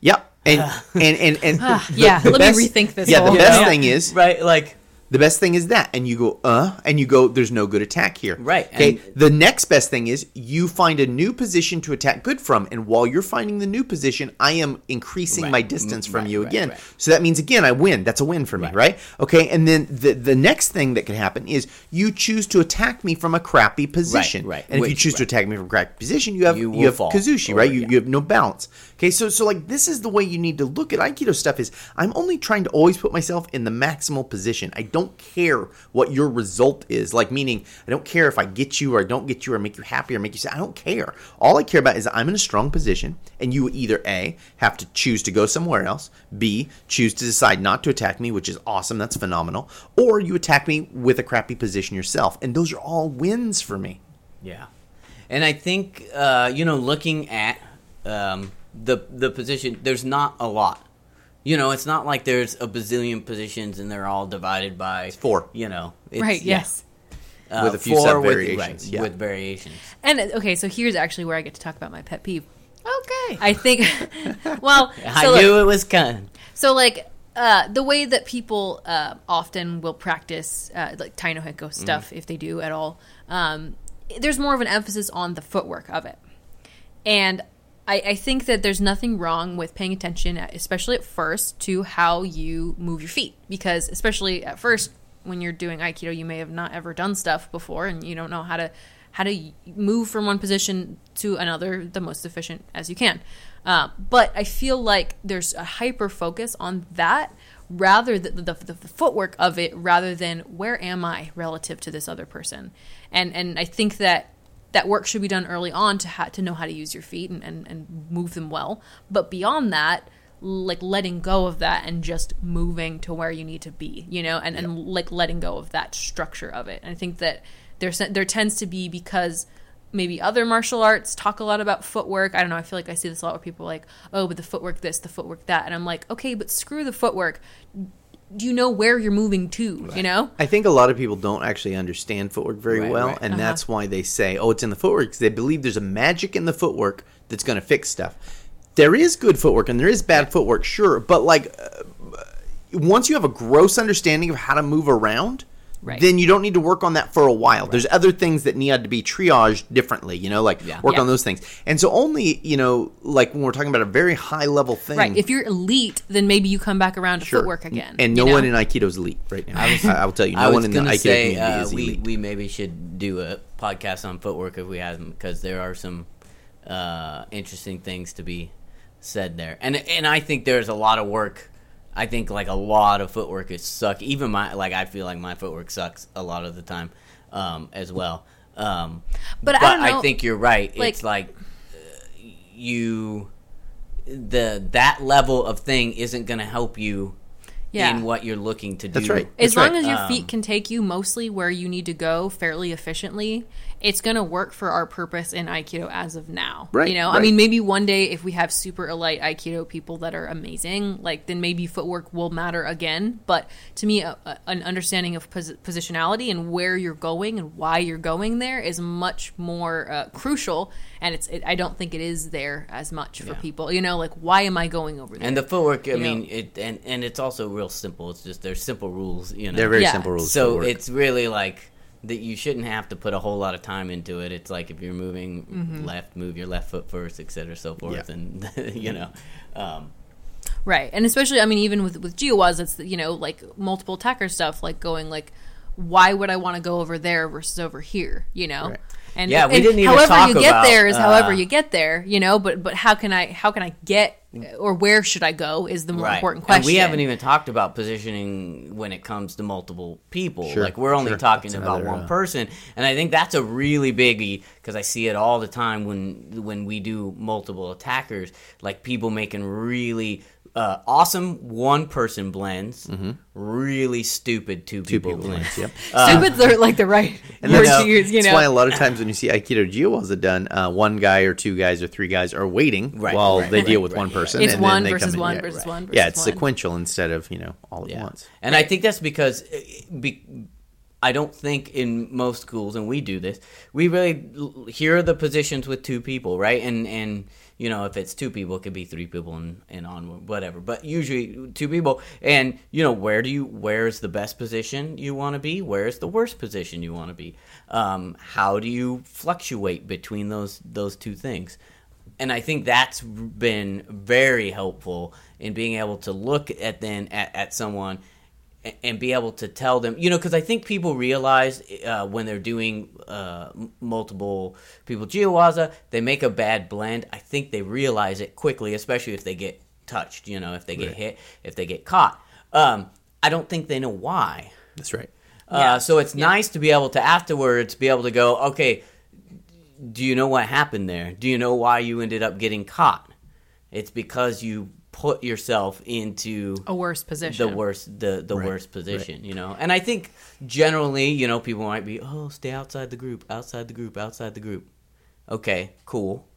Yep. And and and, and Ah, the- yeah, the let me rethink this Yeah, whole- the best Yeah. thing is right. Like the best thing is that, and you go uh, and you go. There's no good attack here. Right, Okay. and- the next best thing is you find a new position to attack good from, and while you're finding the new position, I am increasing Right. my distance Mm, from right, you right, again. So that means again I win. That's a win for me, Right. Okay. And then the the next thing that could happen is you choose to attack me from a crappy position. right. And if you Which- choose to attack me from a crappy position, you have You you, have fall. Kazushi, right? You, yeah. you have no balance. Okay, so so like this is the way you need to look at Aikido stuff is I'm only trying to always put myself in the maximal position. I don't care what your result is. Like meaning I don't care if I get you or I don't get you or make you happy or make you sad. I don't care. All I care about is I'm in a strong position and you either A have to choose to go somewhere else, B choose to decide not to attack me, which is awesome, that's phenomenal, or you attack me with a crappy position yourself. And those are all wins for me. Yeah, and I think uh, you know, looking at um, the the position, there's not a lot. You know, it's not like there's a bazillion positions and they're all divided by four. You know, it's, right. yeah, Yes. uh, With a few sub-variations, With, right, yeah. with variations. And uh, okay, so here's actually where I get to talk about my pet peeve. Okay, I think. well, I look- knew it was coming. So like uh, the way that people uh, often will practice uh, like Taino Henko stuff, if they do at all, um, there's more of an emphasis on the footwork of it, and I, I think that there's nothing wrong with paying attention, at, especially at first, to how you move your feet, because especially at first when you're doing Aikido, you may have not ever done stuff before, and you don't know how to how to move from one position to another the most efficient as you can. Uh, but I feel like there's a hyper focus on that rather than the, the, the footwork of it rather than where am I relative to this other person. And and I think that that work should be done early on to ha- to know how to use your feet and, and, and move them well. But beyond that, like letting go of that and just moving to where you need to be, you know, and, and like letting go of that structure of it. And I think that there's there tends to be because maybe other martial arts talk a lot about footwork. I don't know. I feel like I see this a lot where people are like, oh, but the footwork this, the footwork that, and I'm like, okay, but screw the footwork. Do you know where you're moving to? You know? I think a lot of people don't actually understand footwork very Right, well, right. and Uh-huh. that's why they say, "Oh, it's in the footwork." Because they believe there's a magic in the footwork that's going to fix stuff. There is good footwork and there is bad footwork, sure, but like uh, once you have a gross understanding of how to move around, Right. then you don't need to work on that for a while. There's other things that need to be triaged differently, you know, like Yeah. work Yeah. on those things. And so only, you know, like when we're talking about a very high level thing, Right. If you're elite, then maybe you come back around to Sure. footwork again. And no know? one in Aikido is elite right now. I, I will tell you, no one in the Aikido say community uh, is we elite. we maybe should do a podcast on footwork if we have them because there are some uh, interesting things to be said there, and and I think there's a lot of work. I think like a lot of footwork is suck. Even my like I feel like my footwork sucks a lot of the time um, as well. Um, But I don't know, think you're right. like- it's like uh, you the that level of thing isn't going to help you Yeah. in what you're looking to do. That's right. as long right. as your Um, feet can take you mostly where you need to go fairly efficiently, it's going to work for our purpose in Aikido as of now. Right, You know, I mean, maybe one day if we have super elite Aikido people that are amazing, like then maybe footwork will matter again. But to me, a, a- an understanding of pos- positionality and where you're going and why you're going there is much more uh, crucial. And it's, it, I don't think it is there as much for Yeah. people. You know, like why am I going over there? And the footwork, I You mean, know. it and and it's also real simple. It's just there's simple rules, you know. They're very Yeah. simple rules. so it's really like that. You shouldn't have to put a whole lot of time into it. It's like if you're moving Mm-hmm. left, move your left foot first, et cetera, so forth, Yeah. and you know, um, Right, and especially, I mean, even with with Jiyuwaza, it's you know like multiple attacker stuff, like going like, why would I want to go over there versus over here? You know, Right. and Yeah, we and didn't even however talk you get about, there is however uh, you get there. You know, but but how can I how can I get or where should I go is the more Right. important And question. we haven't even talked about positioning when it comes to multiple people. Sure, like we're only sure. talking That's about another, one uh, person, and I think that's a really biggie because I see it all the time when when we do multiple attackers. Like people making really uh, awesome one person blends, really stupid two, Mm-hmm. Two people, people blends. blends, yep. Stupids are like the right And word that's, to use. You that's why a lot of times when you see Aikido Jiyuwaza done, uh, one guy or two guys or three guys are waiting Right, while right, they right, deal with right, one right. person. It's and one then they versus come in. one yeah, versus right. one yeah, it's one. sequential instead of you know all at Yeah. once. And I think that's because uh, be, I don't think in most schools, and we do this, we really l- here are the positions with two people, right? And and you know if it's two people, it could be three people and and on whatever. But usually two people, and you know where do you where's the best position you want to be? Where's the worst position you want to be? Um, how do you fluctuate between those those two things? and I think that's been very helpful in being able to look at then at, at someone and be able to tell them, you know, because I think people realize uh, when they're doing uh, multiple people jiyuwaza, they make a bad blend. I think they realize it quickly, especially if they get touched, you know, if they get Right. hit, if they get caught. Um, I don't think they know why. That's right. Uh, so it's nice to be able to afterwards be able to go, okay, do you know what happened there? Do you know why you ended up getting caught? It's because you put yourself into a worse position. the worst the the Right, worst position, you know. And I think generally, you know, people might be, "Oh, stay outside the group, outside the group, outside the group." Okay, cool.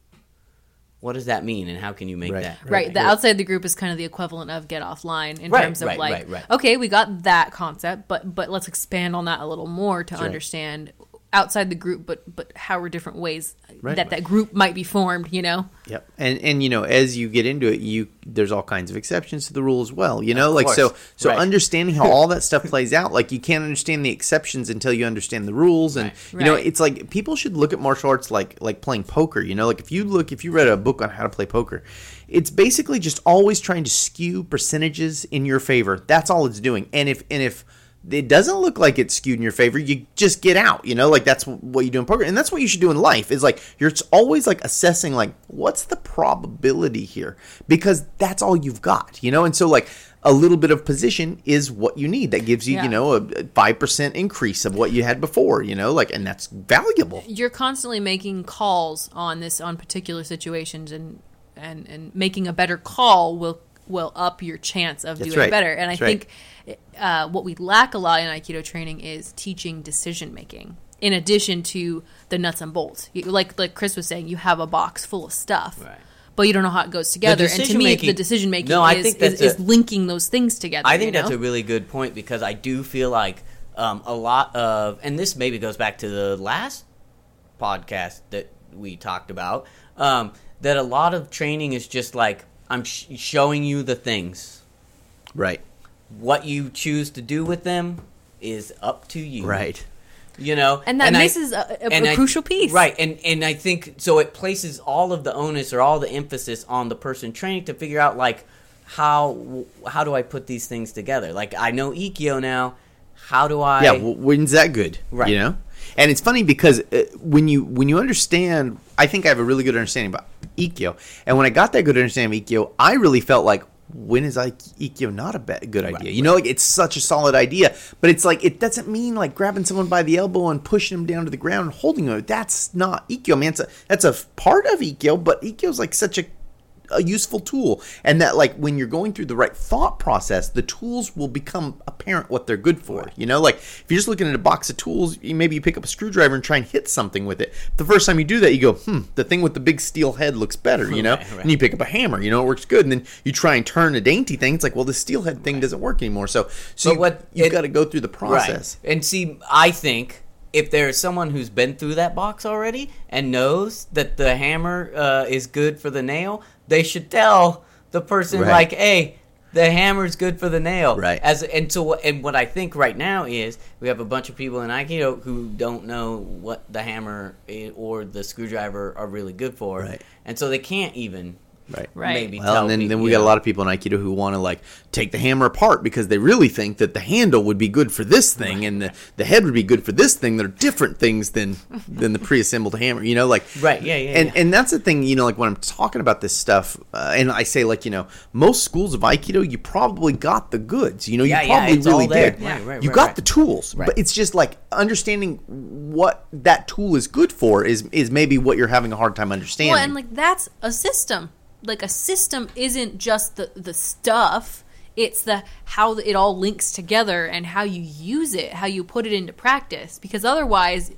What does that mean and how can you make Right, that? Right, the Yeah. outside the group is kind of the equivalent of get offline in Right, terms of right, like, right, right. okay, we got that concept, but but let's expand on that a little more to right. understand outside the group, but but how are different ways Right. that that group might be formed. You know, Yep. And and you know, as you get into it, you there's all kinds of exceptions to the rule as well. You know, Of like so course. so Right. understanding how all that stuff plays out, like you can't understand the exceptions until you understand the rules. And Right. you know, it's like people should look at martial arts like like playing poker. You know, like if you look if you read a book on how to play poker, it's basically just always trying to skew percentages in your favor. That's all it's doing. And if and if it doesn't look like it's skewed in your favor, you just get out. You know, like that's what you do in poker, and that's what you should do in life. Is like you're always like assessing like what's the probability here because that's all you've got. You know, and so like a little bit of position is what you need. That gives you Yeah. you know a five percent increase of what you had before. You know, like and that's valuable. you're constantly making calls on this on particular situations, and and and making a better call will will up your chance of That's doing right. better. And I That's right. think uh, what we lack a lot in Aikido training is teaching decision making. In addition to the nuts and bolts, You- like like Chris was saying, you have a box full of stuff, Right. but you don't know how it goes together. And to me, decision-making- the decision making No, I is, think is, that's is a- linking those things together. I think you that's know? a really good point because I do feel like um, a lot of, and this maybe goes back to the last podcast that we talked about, um, that a lot of training is just like I'm sh- showing you the things. Right. What you choose to do with them is up to you. Right. You know, And that I- misses a- a- and a I- crucial piece. right? And and I think so. It places all of the onus or all the emphasis on the person training to figure out like how how do I put these things together? Like I know Ikkyo now. How do I? yeah well, when's that good Right. you know and it's funny because uh, when you when you understand i think i have a really good understanding about ikkyo. And when i got that good understanding of ikkyo i really felt like when is like ikkyo not a good idea? You know like it's such a solid idea but it's like it doesn't mean like grabbing someone by the elbow and pushing them down to the ground and holding them. That's not ikkyo man. It's a, that's a part of ikkyo but ikkyo's like such a a useful tool. And that like when you're going through the right thought process the tools will become apparent what they're good for you know? Like if you're just looking at a box of tools you, maybe you pick up a screwdriver and try and hit something with it. The first time you do that you go hmm the thing with the big steel head looks better you know? Right, right. and you pick up a hammer you know it works good. And then you try and turn a dainty thing it's like well the steel head thing doesn't work anymore. So so you, what you've got to go through the process. Right. And see, I think if there's someone who's been through that box already and knows that the hammer uh, is good for the nail, they should tell the person Right. like, "Hey, the hammer's good for the nail." Right. As and so and what I think right now is we have a bunch of people in Aikido who don't know what the hammer eh, or the screwdriver are really good for, Right. and so they can't even Right. Right. maybe Well, and then, people, then we you got a lot of people in Aikido who want to like take the hammer apart because they really think that the handle would be good for this thing and the, the head would be good for this thing. They're different things than than the pre-assembled hammer. You know, like Right, yeah, yeah, And yeah. and that's the thing. You know, like when I'm talking about this stuff, uh, and I say like you know, most schools of Aikido, you probably got the goods. You know, Yeah, you probably it's really there. did. Right, right, you right, got right. the tools, Right. but it's just like understanding what that tool is good for is is maybe what you're having a hard time understanding. Well, and like that's a system. Like a system isn't just the the stuff. It's the how it all links together and how you use it, how you put it into practice. Because otherwise,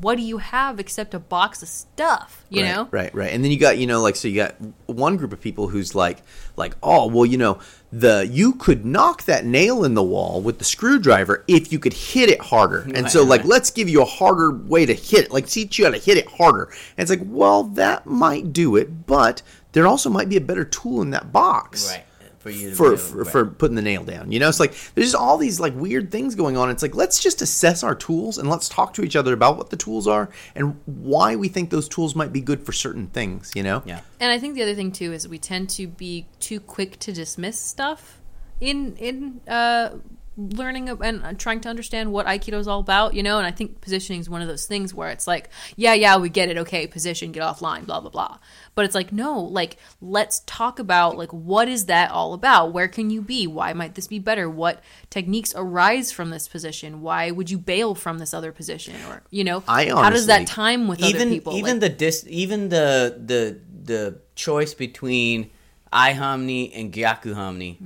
what do you have except a box of stuff? You right, know? right right and then you got you know like so you got one group of people who's like like oh well you know the you could knock that nail in the wall with the screwdriver if you could hit it harder and so like right. let's give you a harder way to hit it like teach you how to hit it harder and it's like well that might do it but there also might be a better tool in that box right for you to for be for, able- for putting the nail down. You know, it's like there's just all these like weird things going on. It's like let's just assess our tools and let's talk to each other about what the tools are and why we think those tools might be good for certain things. You know, yeah And I think the other thing too is we tend to be too quick to dismiss stuff in in uh, learning and uh, trying to understand what Aikido is all about. You know, and I think positioning is one of those things where it's like, yeah, yeah, we get it. Okay, position, get offline, blah blah blah. But it's like, no, like let's talk about like what is that all about? Where can you be? Why might this be better? What techniques arise from this position? Why would you bail from this other position? Or you know, I honestly, how does that time with other even people? even Like, the dis even the the the choice between Ai Hanmi and Gyaku Hanmi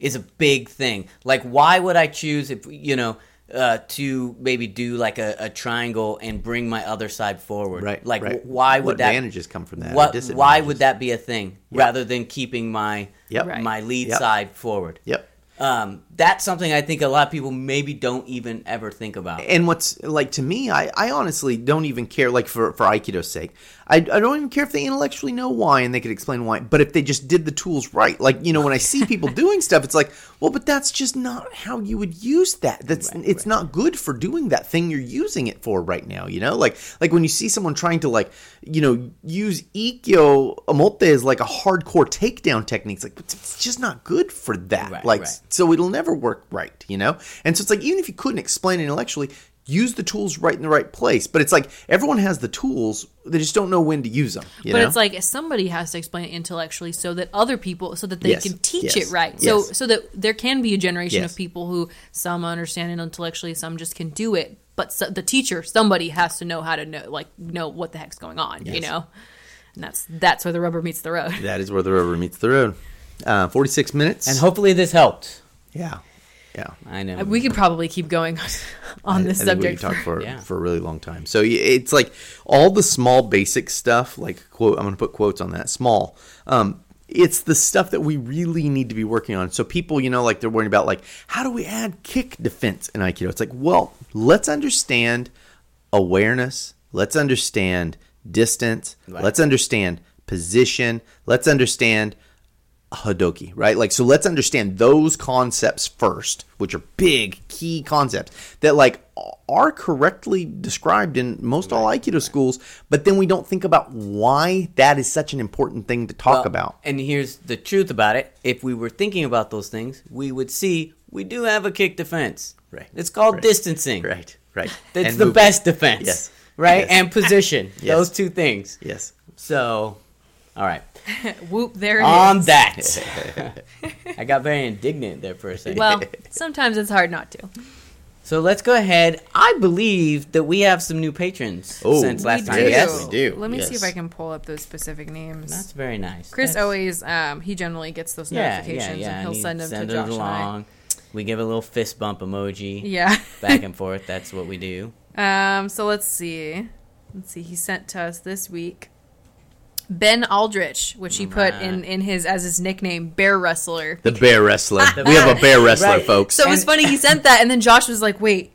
is a big thing. Like, why would I choose if you know uh, to maybe do like a, a triangle and bring my other side forward? right? Like, right. wh- why would what that? advantages come from that? What? Why would that be a thing rather than keeping my Yep. My lead Yep. side forward? Yep. Um, that's something I think a lot of people maybe don't even ever think about. And what's like to me, I, I honestly don't even care. Like for for Aikido's sake, I, I don't even care if they intellectually know why and they could explain why. But if they just did the tools right, like you know, when I see people doing stuff, it's like, well, but that's just not how you would use that. That's Right, it's not good for doing that thing you're using it for right now. You know, like like when you see someone trying to like you know use ikkyo omote as like a hardcore takedown technique, it's like it's, it's just not good for that. Right, like right. so it'll never work right, you know? And so it's like, even if you couldn't explain it intellectually, use the tools right in the right place. But it's like everyone has the tools, they just don't know when to use them. You but know? it's like somebody has to explain it intellectually so that other people so that they Yes, can teach yes, it right so yes. so that there can be a generation Yes. of people who some understand it intellectually some just can do it but so, the teacher somebody has to know how to know like know what the heck's going on you know and that's that's where the rubber meets the road that is where the rubber meets the road. Uh, 46 minutes. and hopefully this helped. Yeah. Yeah. I know we could probably keep going on this I think we subject could talk for, Yeah. for a really long time. So it's like all the small basic stuff, like quote, I'm going to put quotes on that small. Um, it's the stuff that we really need to be working on. So people, you know, like they're worrying about like, how do we add kick defense in Aikido? It's like, well, let's understand awareness. Let's understand distance. Right. Let's understand position. Let's understand Hadoki, right? Like, so let's understand those concepts first, which are big, key concepts that, like, are correctly described in most all Aikido schools, but then we don't think about why that is such an important thing to talk Well, about. And here's the truth about it: if we were thinking about those things, we would see we do have a kick defense. Right. It's called Right. distancing. Right, right. It's And the movement. best defense. Yes. Right. Yes. And position. Yes. Those two things. Yes. So, all right. whoop there it is On that, I got very indignant there for a second. well sometimes it's hard not to so let's go ahead. I believe that we have some new patrons Oh, since last time. do. Yes, we do. Let me see if I can pull up those specific names. that's very nice. Chris That's- always, um, he generally gets those yeah, notifications yeah, yeah. and he'll he send them send to it Josh and I. We give a little fist bump emoji Yeah. back and forth. That's what we do. um. So let's see. Let's see. He sent to us this week. Ben Aldrich, which he put in in his as his nickname, Bear Wrestler. The bear wrestler. we have a bear wrestler, Right. folks. so it was funny he sent that and then josh was like wait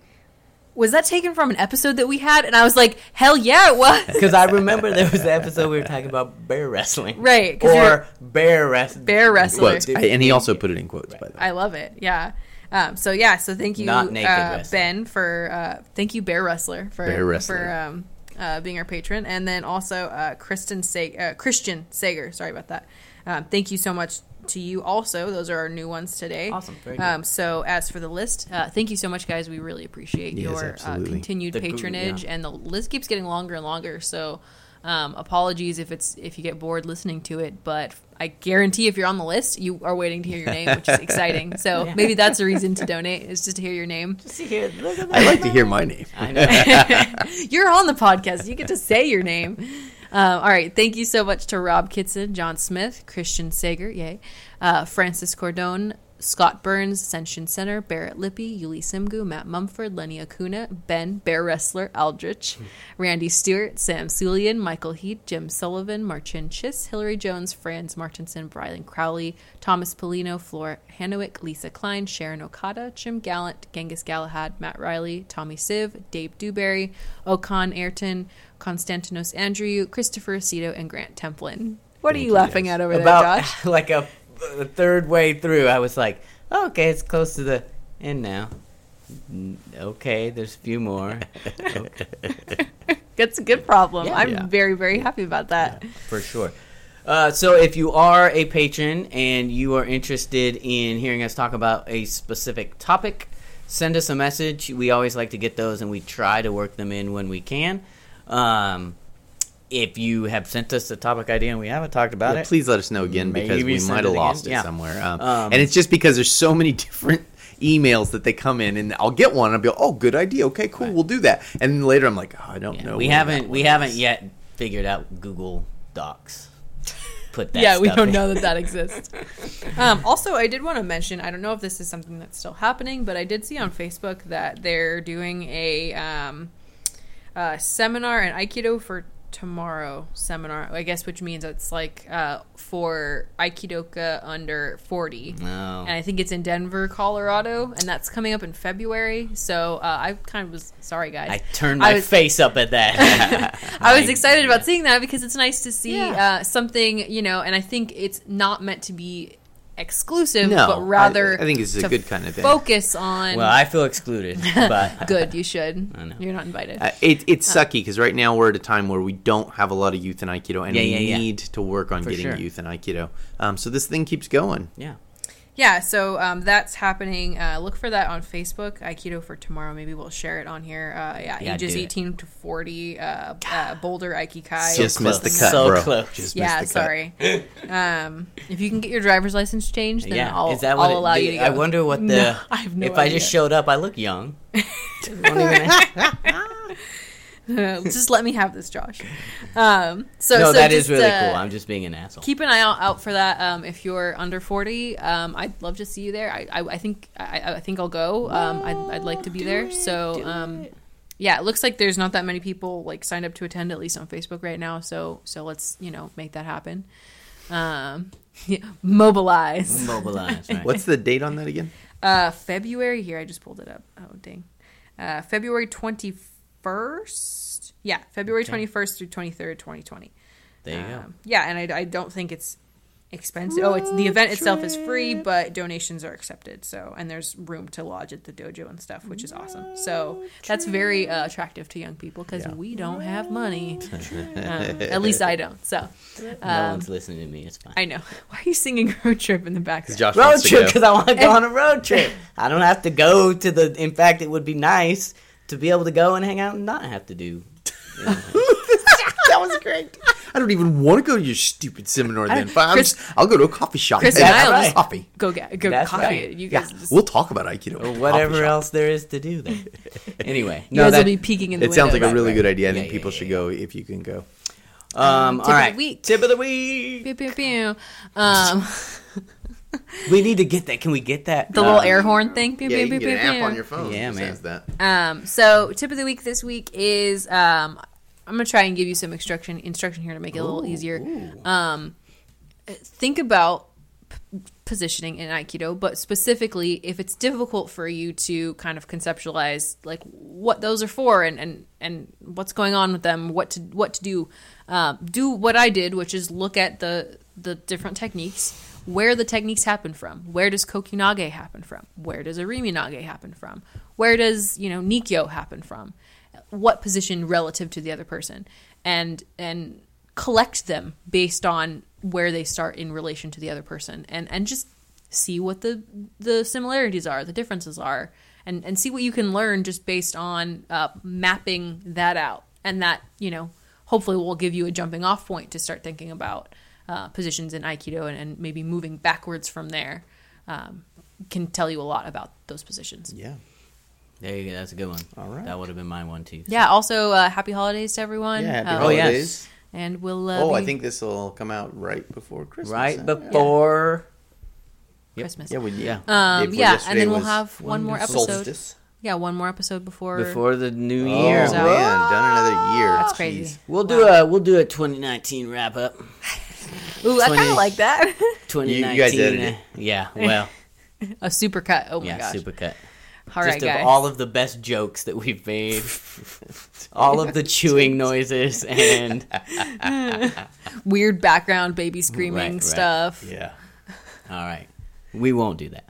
was that taken from an episode that we had and i was like hell yeah it was Because I remember there was an episode we were talking about bear wrestling. Right, 'cause you're- Or bear wrestling. bear wrestler quotes. I- and he also put it in quotes, by the way. I love it. Yeah. Um, so yeah, so thank you, Not naked uh, wrestling. Ben, for uh, thank you, Bear Wrestler, for Bear Wrestler. for um, uh, being our patron, and then also uh, Kristen Sag- uh, Christian Sager. Sorry about that. Um, thank you so much to you. Also, those are our new ones today. Awesome. Very good. Um, so as for the list, Uh, thank you so much, guys. We really appreciate Yes, your uh, continued The gr- patronage, yeah. and the list keeps getting longer and longer. So, um, apologies if it's if you get bored listening to it, but I guarantee if you're on the list, you are waiting to hear your name, which is exciting. So maybe that's a reason to donate is just to hear your name. See here, look at I like to hear my name. I know. You're on the podcast. You get to say your name. Um, all right. Thank you so much to Rob Kitson, John Smith, Christian Sager, yay, uh, Francis Cordone, Scott Burns, Ascension Center, Barrett Lippy, Yuli Simgu, Matt Mumford, Lenny Acuna, Ben, Bear Wrestler, Aldrich, Randy Stewart, Sam Sulian, Michael Heat, Jim Sullivan, Marcin Chiss, Hillary Jones, Franz Martinson, Brylan Crowley, Thomas Polino, Flora Hanowick, Lisa Klein, Sharon Okada, Jim Gallant, Genghis Galahad, Matt Riley, Tommy Siv, Dave Dewberry, Okan Ayrton, Konstantinos Andrew, Christopher Aceto, and Grant Templin. What are you laughing at over About there, Josh? like a, a third way through, I was like, oh, okay, it's close to the end now. Okay, there's a few more. Okay, That's a good problem. Yeah. I'm Yeah. very, very happy about that. for sure. Uh, so if you are a patron and you are interested in hearing us talk about a specific topic, send us a message. We always like to get those, and we try to work them in when we can. Um, if you have sent us a topic idea and we haven't talked about Yeah, it, please let us know again because we might it have again. lost it Yeah. somewhere. Um, Um, and it's just because there's so many different emails that they come in, and I'll get one and I'll be like, "Oh, good idea. Okay, cool, we'll do that." And then later I'm like, oh, "I don't Yeah, know." we haven't we one haven't yet figured out Google Docs. Put that. yeah, we don't in. know that that exists. Um, also, I did want to mention I don't know if this is something that's still happening, but I did see on Facebook that they're doing a um, uh, seminar in Aikido for tomorrow seminar, I guess, which means it's like uh, for Aikidoka under 40. No. And I think it's in Denver, Colorado, and that's coming up in February. So uh, I kind of was sorry, guys. I turned I my was- face up at that. I was excited about seeing that because it's nice to see Yeah. uh, something, you know, and I think it's not meant to be exclusive, No, but rather I- I think it's a good kind of thing. Focus on Well, I feel excluded, but good. You should. I know. You're not invited. Uh, it, it's sucky because right now we're at a time where we don't have a lot of youth in Aikido, and Yeah, we yeah, yeah. need to work on For getting sure. youth in Aikido. Um, so this thing keeps going. yeah. Yeah, so um, that's happening. Uh, look for that on Facebook. Aikido for tomorrow. Maybe we'll share it on here. Uh, yeah, Yeah, ages do 18 to 40. Uh, uh, Boulder Aikikai. Just missed the cut, So bro. close. Just yeah, the sorry. um, if you can get your driver's license changed, then Yeah, I'll, is that what I'll it- allow the- you to go. I wonder what the. No, I have no if I just showed up, I look young. Won't even- just let me have this, Josh. Um, so no, so that is just, really uh, cool. I'm just being an asshole. keep an eye out, out for that. Um, if you're under forty, um, I'd love to see you there. I, I, I think I, I think I'll go. Um, I'd, I'd like to be there. So um, yeah, it looks like there's not that many people like signed up to attend at least on Facebook right now. So so let's you know make that happen. Um, yeah, mobilize. Mobilize, right? What's the date on that again? Uh, February here. I just pulled it up. Oh dang. Uh, February twenty first. Yeah, February twenty first through twenty third, twenty twenty. There you go. Um, yeah, and I, I don't think it's expensive. Oh, it's the event itself is free, but donations are accepted. So, and there's room to lodge at the dojo and stuff, which is awesome. So that's very uh, attractive to young people because we don't have money. um, at least I don't. So no um, one's listening to me. It's fine. I know. Why are you singing road trip in the background? Josh road wants to trip because I want to go on a road trip. I don't have to go to the. In fact, it would be nice to be able to go and hang out and not have to do. that was great. I don't even want to go to your stupid seminar then. But I'll, Chris- just, I'll go to a coffee shop. Chris and and I'll a just- coffee. Go get go That's coffee. right. You Yeah, guys, just, we'll talk about Aikido. Or at the coffee whatever shop. else there is to do there. Anyway, you no, guys that, will be peeking in the It sounds like a really right. good idea. I Yeah, think yeah, people yeah, should yeah. go if you can go. um, Tip all of the week. tip of the week. Pew, pew, pew. Um, We need to get that. Can we get that? the Uh, little air horn thing. Pew, Yeah, pew, you can pew, get an pew, app pew. on your phone. Yeah, man. says that. Um, so tip of the week this week is um, I'm gonna try and give you some instruction instruction here to make it a little easier. Um, think about p- positioning in aikido, but specifically if it's difficult for you to kind of conceptualize like what those are for and and and what's going on with them, what to what to do. Um, do what I did, which is look at the the different techniques, where the techniques happen from. Where does kokyunage happen from? Where does irimi nage happen from? Where does you know nikyo happen from? what position relative to the other person and and collect them based on where they start in relation to the other person and and just see what the the similarities are the differences are and and see what you can learn just based on uh, mapping that out and that you know hopefully will give you a jumping off point to start thinking about uh, positions in aikido and, and maybe moving backwards from there um, can tell you a lot about those positions Yeah. There you go. That's a good one. All right. That would have been my one too. yeah also uh, happy holidays to everyone Yeah. Happy Uh, Oh, yes. holidays. and we'll uh, Oh, I think this will come out right before Christmas. Right huh? before. Yep. christmas Yeah. We, Yeah. Um, yeah, and then we'll have one more episode. Solstice. Yeah, one more episode before. Before the new Oh year. Year's out. man, done another year. That's Jeez. crazy. We'll do a we'll do a 2019 wrap up. Ooh, I kind of like that. 2019. guys edited it. Yeah. Well. a super cut. Oh my yeah. gosh. Supercut. All right, Just guys. of all of the best jokes that we've made, all of the chewing noises, and Weird background baby screaming Right, right. stuff. Yeah. all right, we won't do that.